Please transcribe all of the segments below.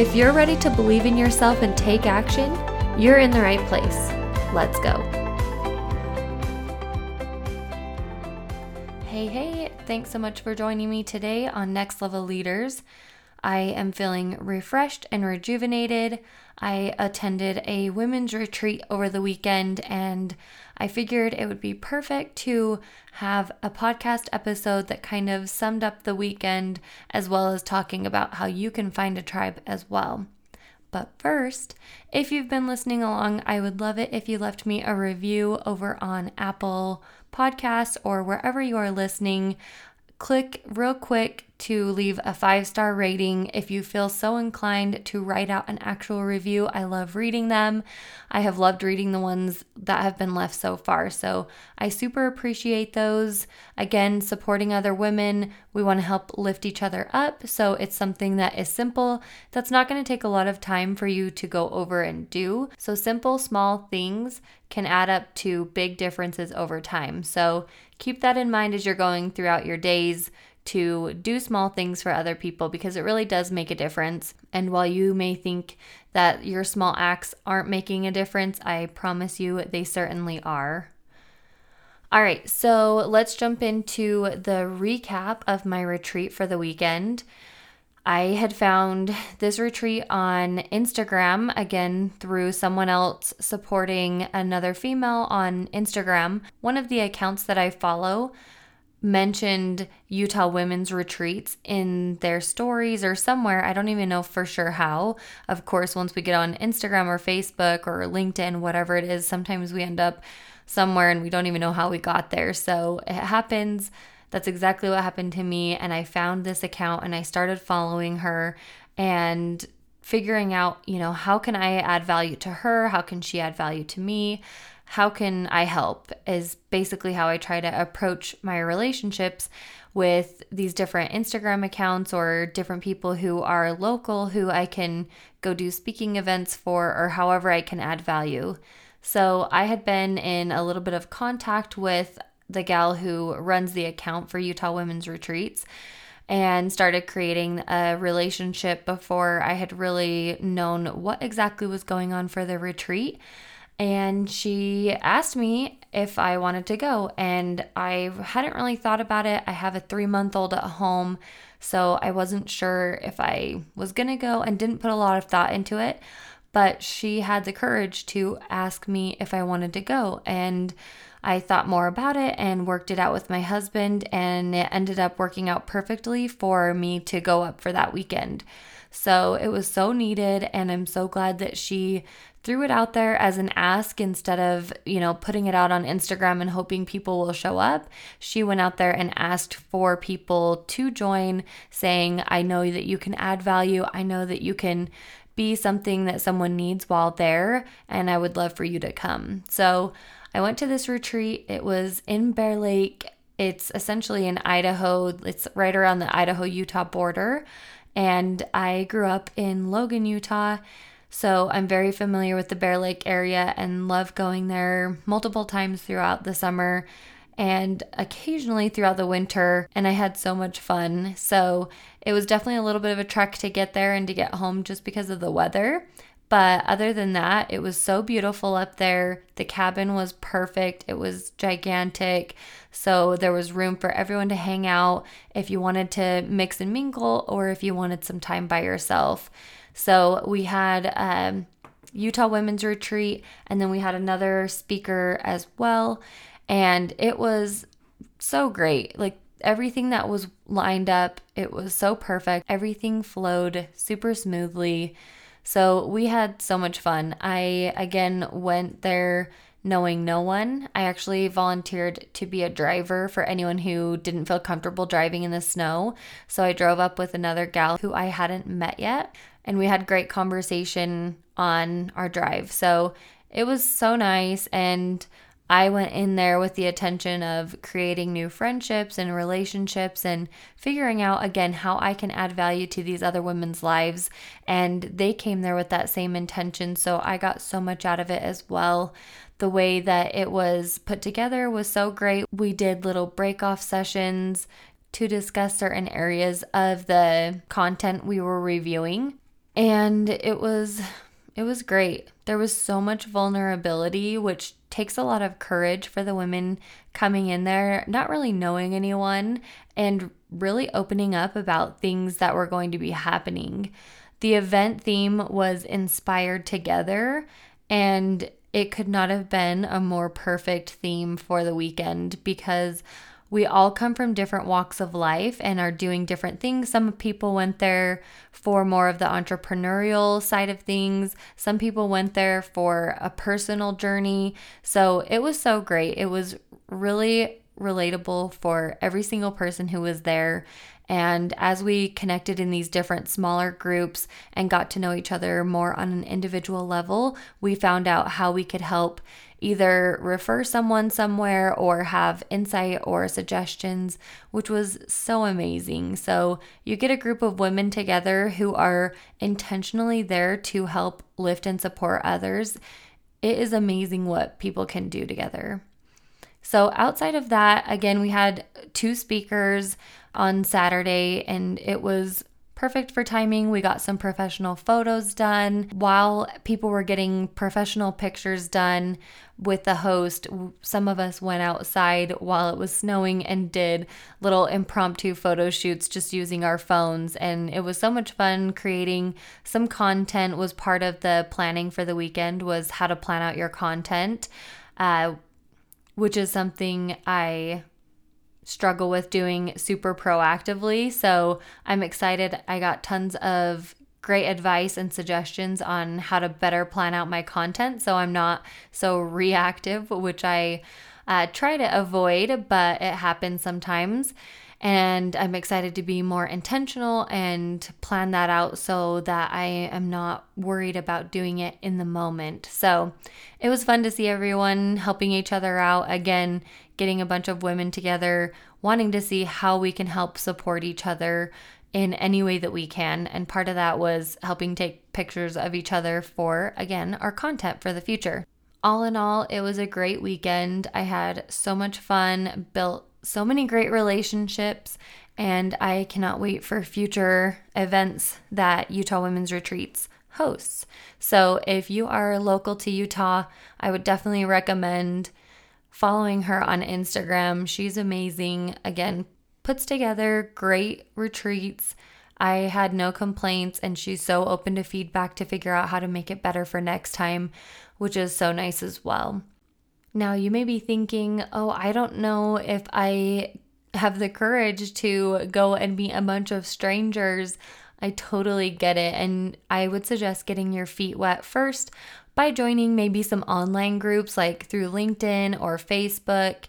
If you're ready to believe in yourself and take action, you're in the right place. Let's go. Hey, hey, thanks so much for joining me today on Next Level Leaders. I am feeling refreshed and rejuvenated. I attended a women's retreat over the weekend and I figured it would be perfect to have a podcast episode that kind of summed up the weekend as well as talking about how you can find a tribe as well. But first, if you've been listening along, I would love it if you left me a review over on Apple Podcasts or wherever you are listening click real quick to leave a five star rating if you feel so inclined to write out an actual review. I love reading them. I have loved reading the ones that have been left so far. So I super appreciate those. Again, supporting other women. We want to help lift each other up. So it's something that is simple, that's not going to take a lot of time for you to go over and do. So simple, small things can add up to big differences over time. So keep that in mind as you're going throughout your days to do small things for other people because it really does make a difference. And while you may think that your small acts aren't making a difference, I promise you they certainly are. All right, so let's jump into the recap of my retreat for the weekend. I had found this retreat on Instagram again through someone else supporting another female on Instagram. One of the accounts that I follow mentioned Utah women's retreats in their stories or somewhere. I don't even know for sure how. Of course, once we get on Instagram or Facebook or LinkedIn, whatever it is, sometimes we end up somewhere and we don't even know how we got there. So it happens that's exactly what happened to me. And I found this account and I started following her and figuring out, you know, how can I add value to her? How can she add value to me? How can I help? Is basically how I try to approach my relationships with these different Instagram accounts or different people who are local who I can go do speaking events for or however I can add value. So I had been in a little bit of contact with the gal who runs the account for Utah Women's Retreats and started creating a relationship before I had really known what exactly was going on for the retreat. And she asked me if I wanted to go, and I hadn't really thought about it. I have a three month old at home, so I wasn't sure if I was gonna go and didn't put a lot of thought into it. But she had the courage to ask me if I wanted to go. And I thought more about it and worked it out with my husband, and it ended up working out perfectly for me to go up for that weekend. So it was so needed, and I'm so glad that she threw it out there as an ask instead of, you know, putting it out on Instagram and hoping people will show up. She went out there and asked for people to join, saying, I know that you can add value. I know that you can be something that someone needs while there, and I would love for you to come. So I went to this retreat. It was in Bear Lake. It's essentially in Idaho. It's right around the Idaho Utah border. And I grew up in Logan, Utah. So I'm very familiar with the Bear Lake area and love going there multiple times throughout the summer and occasionally throughout the winter. And I had so much fun. So it was definitely a little bit of a trek to get there and to get home just because of the weather. But other than that, it was so beautiful up there. The cabin was perfect, it was gigantic. So there was room for everyone to hang out if you wanted to mix and mingle or if you wanted some time by yourself. So we had um, Utah Women's Retreat and then we had another speaker as well. And it was so great. Like everything that was lined up, it was so perfect. Everything flowed super smoothly. So we had so much fun. I again went there knowing no one. I actually volunteered to be a driver for anyone who didn't feel comfortable driving in the snow. So I drove up with another gal who I hadn't met yet, and we had great conversation on our drive. So it was so nice and I went in there with the intention of creating new friendships and relationships and figuring out again how I can add value to these other women's lives. And they came there with that same intention. So I got so much out of it as well. The way that it was put together was so great. We did little break off sessions to discuss certain areas of the content we were reviewing. And it was it was great. There was so much vulnerability, which takes a lot of courage for the women coming in there, not really knowing anyone, and really opening up about things that were going to be happening. The event theme was inspired together, and it could not have been a more perfect theme for the weekend because we all come from different walks of life and are doing different things. Some people went there for more of the entrepreneurial side of things, some people went there for a personal journey. So it was so great. It was really relatable for every single person who was there. And as we connected in these different smaller groups and got to know each other more on an individual level, we found out how we could help either refer someone somewhere or have insight or suggestions, which was so amazing. So, you get a group of women together who are intentionally there to help lift and support others. It is amazing what people can do together. So, outside of that, again, we had two speakers on Saturday, and it was perfect for timing. We got some professional photos done. While people were getting professional pictures done with the host, some of us went outside while it was snowing and did little impromptu photo shoots just using our phones. And it was so much fun creating some content was part of the planning for the weekend was how to plan out your content. Uh, which is something I struggle with doing super proactively. So I'm excited. I got tons of great advice and suggestions on how to better plan out my content so I'm not so reactive, which I uh, try to avoid, but it happens sometimes. And I'm excited to be more intentional and plan that out so that I am not worried about doing it in the moment. So it was fun to see everyone helping each other out. Again, getting a bunch of women together, wanting to see how we can help support each other in any way that we can. And part of that was helping take pictures of each other for, again, our content for the future. All in all, it was a great weekend. I had so much fun, built so many great relationships, and I cannot wait for future events that Utah Women's Retreats hosts. So, if you are local to Utah, I would definitely recommend following her on Instagram. She's amazing. Again, puts together great retreats. I had no complaints, and she's so open to feedback to figure out how to make it better for next time, which is so nice as well. Now, you may be thinking, oh, I don't know if I have the courage to go and meet a bunch of strangers. I totally get it. And I would suggest getting your feet wet first by joining maybe some online groups like through LinkedIn or Facebook.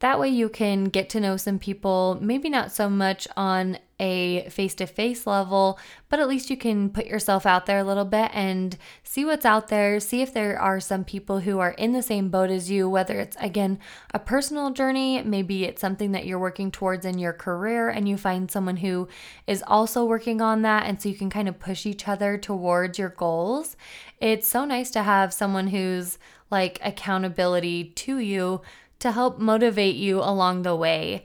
That way, you can get to know some people, maybe not so much on a face to face level, but at least you can put yourself out there a little bit and see what's out there. See if there are some people who are in the same boat as you, whether it's again a personal journey, maybe it's something that you're working towards in your career, and you find someone who is also working on that. And so you can kind of push each other towards your goals. It's so nice to have someone who's like accountability to you to help motivate you along the way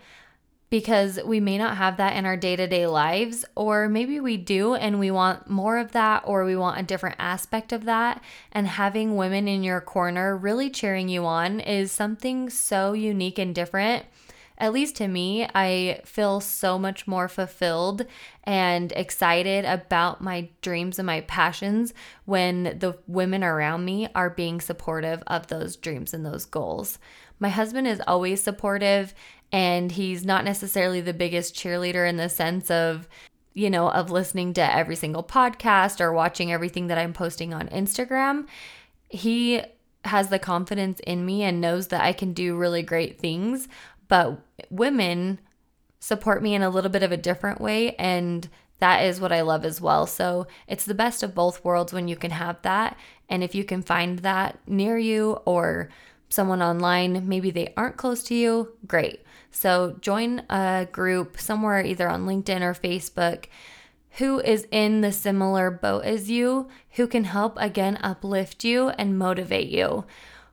because we may not have that in our day to day lives, or maybe we do and we want more of that, or we want a different aspect of that. And having women in your corner really cheering you on is something so unique and different. At least to me, I feel so much more fulfilled and excited about my dreams and my passions when the women around me are being supportive of those dreams and those goals. My husband is always supportive and he's not necessarily the biggest cheerleader in the sense of you know, of listening to every single podcast or watching everything that I'm posting on Instagram. He has the confidence in me and knows that I can do really great things, but women support me in a little bit of a different way and that is what I love as well. So it's the best of both worlds when you can have that. And if you can find that near you or someone online, maybe they aren't close to you, great. So join a group somewhere either on LinkedIn or Facebook who is in the similar boat as you, who can help again uplift you and motivate you.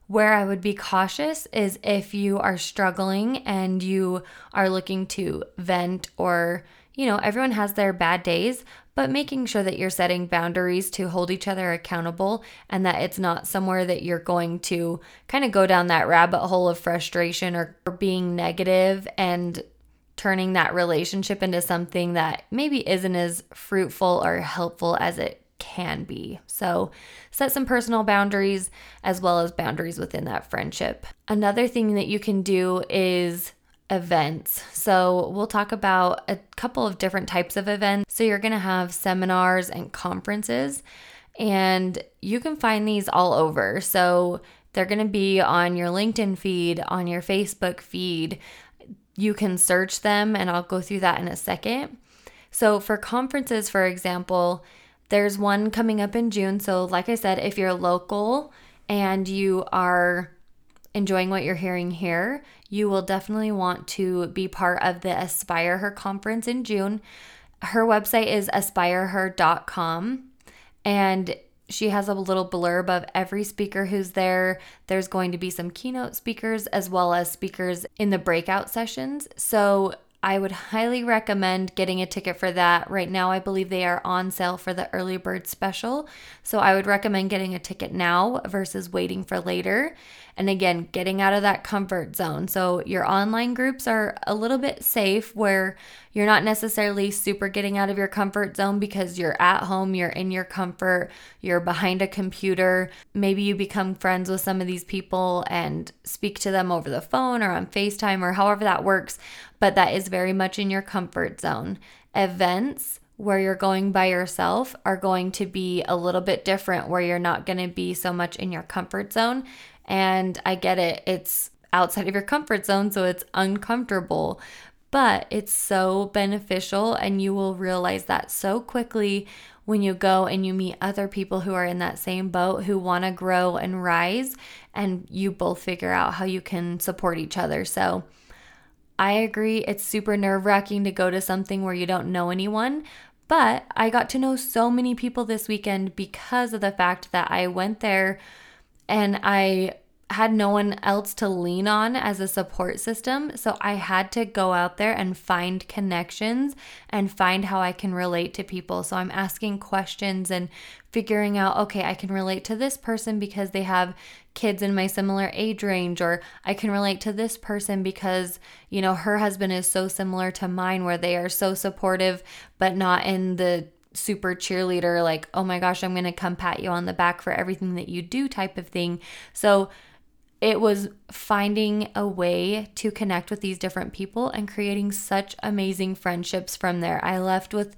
Where I would be cautious is if you are struggling and you are looking to vent or, you know, everyone has their bad days, but making sure that you're setting boundaries to hold each other accountable and that it's not somewhere that you're going to kind of go down that rabbit hole of frustration or, being negative and turning that relationship into something that maybe isn't as fruitful or helpful as it can be. So, set some personal boundaries as well as boundaries within that friendship. Another thing that you can do is events. So, we'll talk about a couple of different types of events. So, you're going to have seminars and conferences, and you can find these all over. So, they're going to be on your LinkedIn feed, on your Facebook feed. You can search them, and I'll go through that in a second. So, for conferences, for example, there's one coming up in June. So, like I said, if you're local and you are enjoying what you're hearing here, you will definitely want to be part of the Aspire Her conference in June. Her website is aspireher.com and she has a little blurb of every speaker who's there. There's going to be some keynote speakers as well as speakers in the breakout sessions. So I would highly recommend getting a ticket for that. Right now, I believe they are on sale for the early bird special. So I would recommend getting a ticket now versus waiting for later. And again, getting out of that comfort zone. So your online groups are a little bit safe where you're not necessarily super getting out of your comfort zone because you're at home, you're in your comfort, you're behind a computer. Maybe you become friends with some of these people and speak to them over the phone or on FaceTime or however that works, but that is very much in your comfort zone. Events where you're going by yourself are going to be a little bit different, where you're not going to be so much in your comfort zone and I get it, it's outside of your comfort zone, so it's uncomfortable. But it's so beneficial, and you will realize that so quickly when you go and you meet other people who are in that same boat who want to grow and rise, and you both figure out how you can support each other. So, I agree, it's super nerve wracking to go to something where you don't know anyone, but I got to know so many people this weekend because of the fact that I went there and I had no one else to lean on as a support system. So I had to go out there and find connections and find how I can relate to people. So I'm asking questions and figuring out, okay, I can relate to this person because they have kids in my similar age range, or I can relate to this person because, you know, her husband is so similar to mine where they are so supportive, but not in the super cheerleader, like, oh my gosh, I'm going to come pat you on the back for everything that you do type of thing. So it was finding a way to connect with these different people and creating such amazing friendships from there. I left with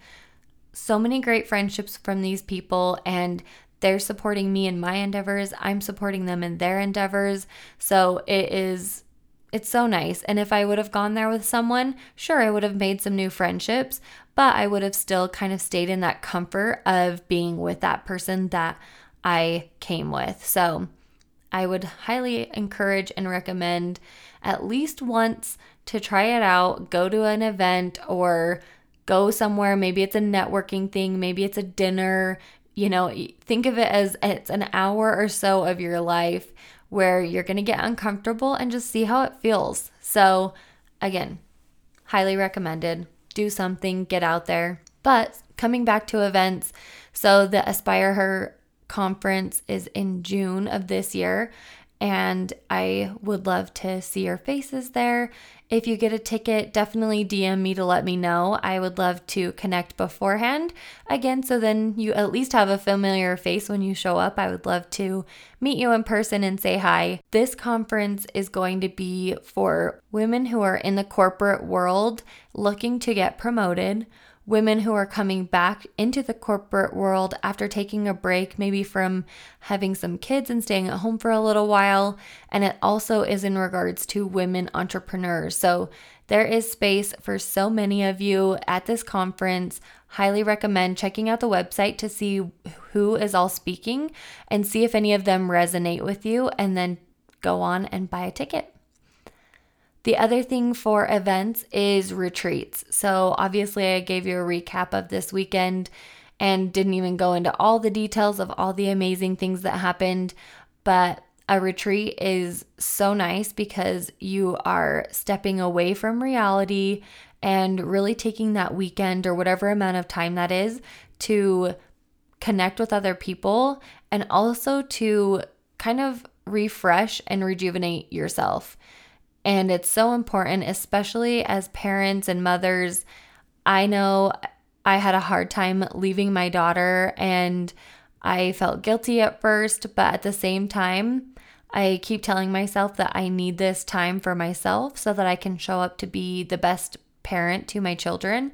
so many great friendships from these people and they're supporting me in my endeavors. I'm supporting them in their endeavors. So it is it's so nice. And if I would have gone there with someone, sure, I would have made some new friendships, but I would have still kind of stayed in that comfort of being with that person that I came with. So I would highly encourage and recommend at least once to try it out, go to an event or go somewhere. Maybe it's a networking thing, maybe it's a dinner. You know, think of it as it's an hour or so of your life where you're going to get uncomfortable and just see how it feels. So, again, highly recommended. Do something, get out there. But coming back to events, so the Aspire Her conference is in June of this year, and I would love to see your faces there. If you get a ticket, definitely DM me to let me know. I would love to connect beforehand. Again, so then you at least have a familiar face when you show up. I would love to meet you in person and say hi. This conference is going to be for women who are in the corporate world looking to get promoted women who are coming back into the corporate world after taking a break, maybe from having some kids and staying at home for a little while. And it also is in regards to women entrepreneurs. So there is space for so many of you at this conference. Highly recommend checking out the website to see who is all speaking and see if any of them resonate with you, and then go on and buy a ticket. The other thing for events is retreats. So, obviously, I gave you a recap of this weekend and didn't even go into all the details of all the amazing things that happened. But a retreat is so nice because you are stepping away from reality and really taking that weekend or whatever amount of time that is to connect with other people and also to kind of refresh and rejuvenate yourself. And it's so important, especially as parents and mothers. I know I had a hard time leaving my daughter and I felt guilty at first, but at the same time, I keep telling myself that I need this time for myself so that I can show up to be the best parent to my children.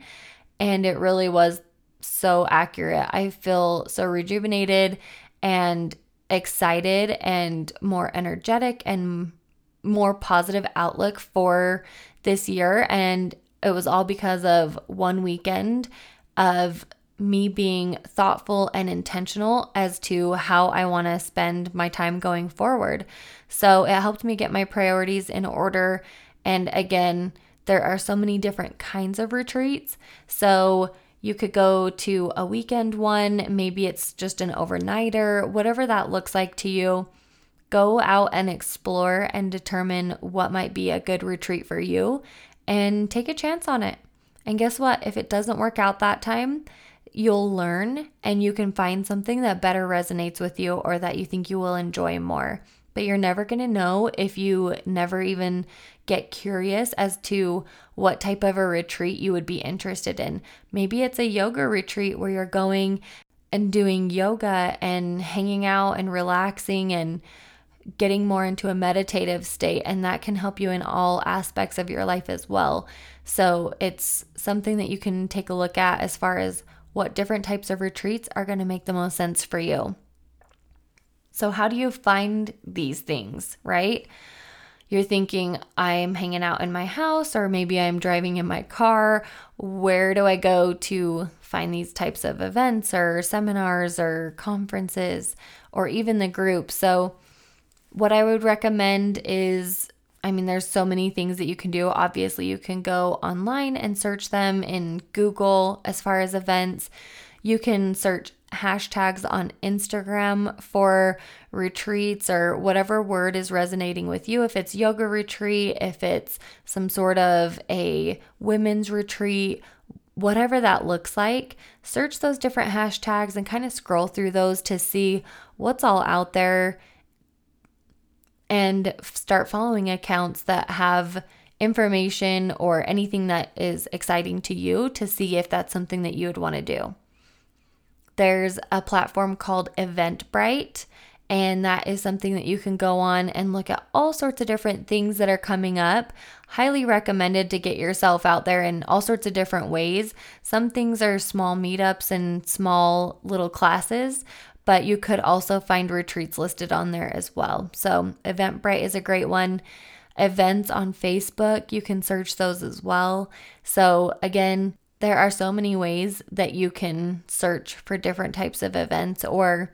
And it really was so accurate. I feel so rejuvenated and excited and more energetic and more positive outlook for this year. And it was all because of one weekend of me being thoughtful and intentional as to how I want to spend my time going forward. So it helped me get my priorities in order. And again, there are so many different kinds of retreats. So you could go to a weekend one, maybe it's just an overnighter, whatever that looks like to you. Go out and explore and determine what might be a good retreat for you and take a chance on it. And guess what? If it doesn't work out that time, you'll learn and you can find something that better resonates with you or that you think you will enjoy more. But you're never going to know if you never even get curious as to what type of a retreat you would be interested in. Maybe it's a yoga retreat where you're going and doing yoga and hanging out and relaxing and getting more into a meditative state, and that can help you in all aspects of your life as well. So, it's something that you can take a look at as far as what different types of retreats are going to make the most sense for you. So, how do you find these things, right? You're thinking, I'm hanging out in my house, or maybe I'm driving in my car. Where do I go to find these types of events, or seminars, or conferences, or even the group? So, what I would recommend is I mean, there's so many things that you can do. Obviously, you can go online and search them in Google as far as events. You can search hashtags on Instagram for retreats or whatever word is resonating with you. If it's yoga retreat, if it's some sort of a women's retreat, whatever that looks like, search those different hashtags and kind of scroll through those to see what's all out there and start following accounts that have information or anything that is exciting to you to see if that's something that you would want to do. There's a platform called Eventbrite, and that is something that you can go on and look at all sorts of different things that are coming up. Highly recommended to get yourself out there in all sorts of different ways. Some things are small meetups and small little classes, but you could also find retreats listed on there as well. So, Eventbrite is a great one. Events on Facebook, you can search those as well. So, again, there are so many ways that you can search for different types of events or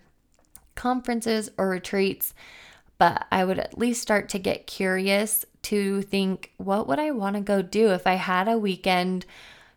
conferences or retreats, but I would at least start to get curious to think, what would I want to go do if I had a weekend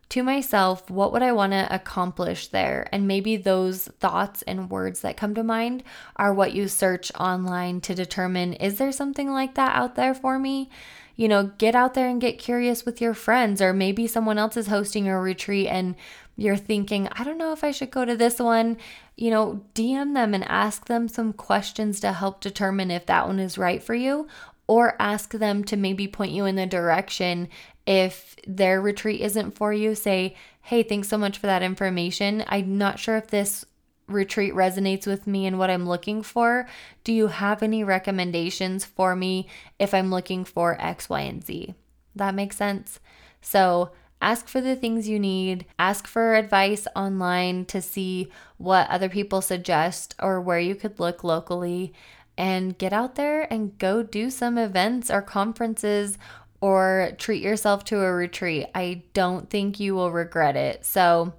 to myself, what would I want to accomplish there? And maybe those thoughts and words that come to mind are what you search online to determine is there something like that out there for me? You know, get out there and get curious with your friends, or maybe someone else is hosting a retreat and you're thinking, I don't know if I should go to this one. You know, DM them and ask them some questions to help determine if that one is right for you, or ask them to maybe point you in the direction if their retreat isn't for you, say, hey, thanks so much for that information. I'm not sure if this retreat resonates with me and what I'm looking for. Do you have any recommendations for me if I'm looking for X, Y, and Z? That makes sense. So, Ask for the things you need, ask for advice online to see what other people suggest or where you could look locally, and get out there and go do some events or conferences or treat yourself to a retreat. I don't think you will regret it. So,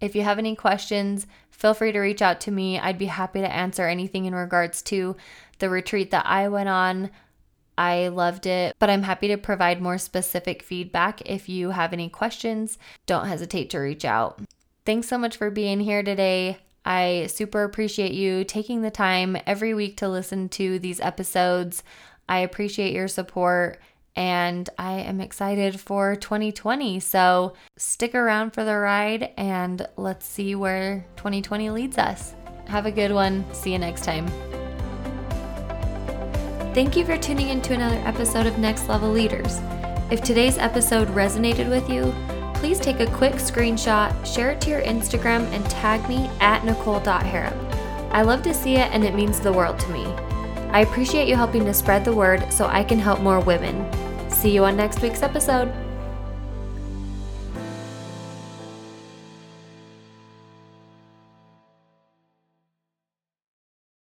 if you have any questions, feel free to reach out to me. I'd be happy to answer anything in regards to the retreat that I went on. I loved it, but I'm happy to provide more specific feedback. If you have any questions, don't hesitate to reach out. Thanks so much for being here today. I super appreciate you taking the time every week to listen to these episodes. I appreciate your support and I am excited for 2020. So stick around for the ride and let's see where 2020 leads us. Have a good one. See you next time. Thank you for tuning in to another episode of Next Level Leaders. If today's episode resonated with you, please take a quick screenshot, share it to your Instagram, and tag me at nicole.harrop. I love to see it and it means the world to me. I appreciate you helping to spread the word so I can help more women. See you on next week's episode.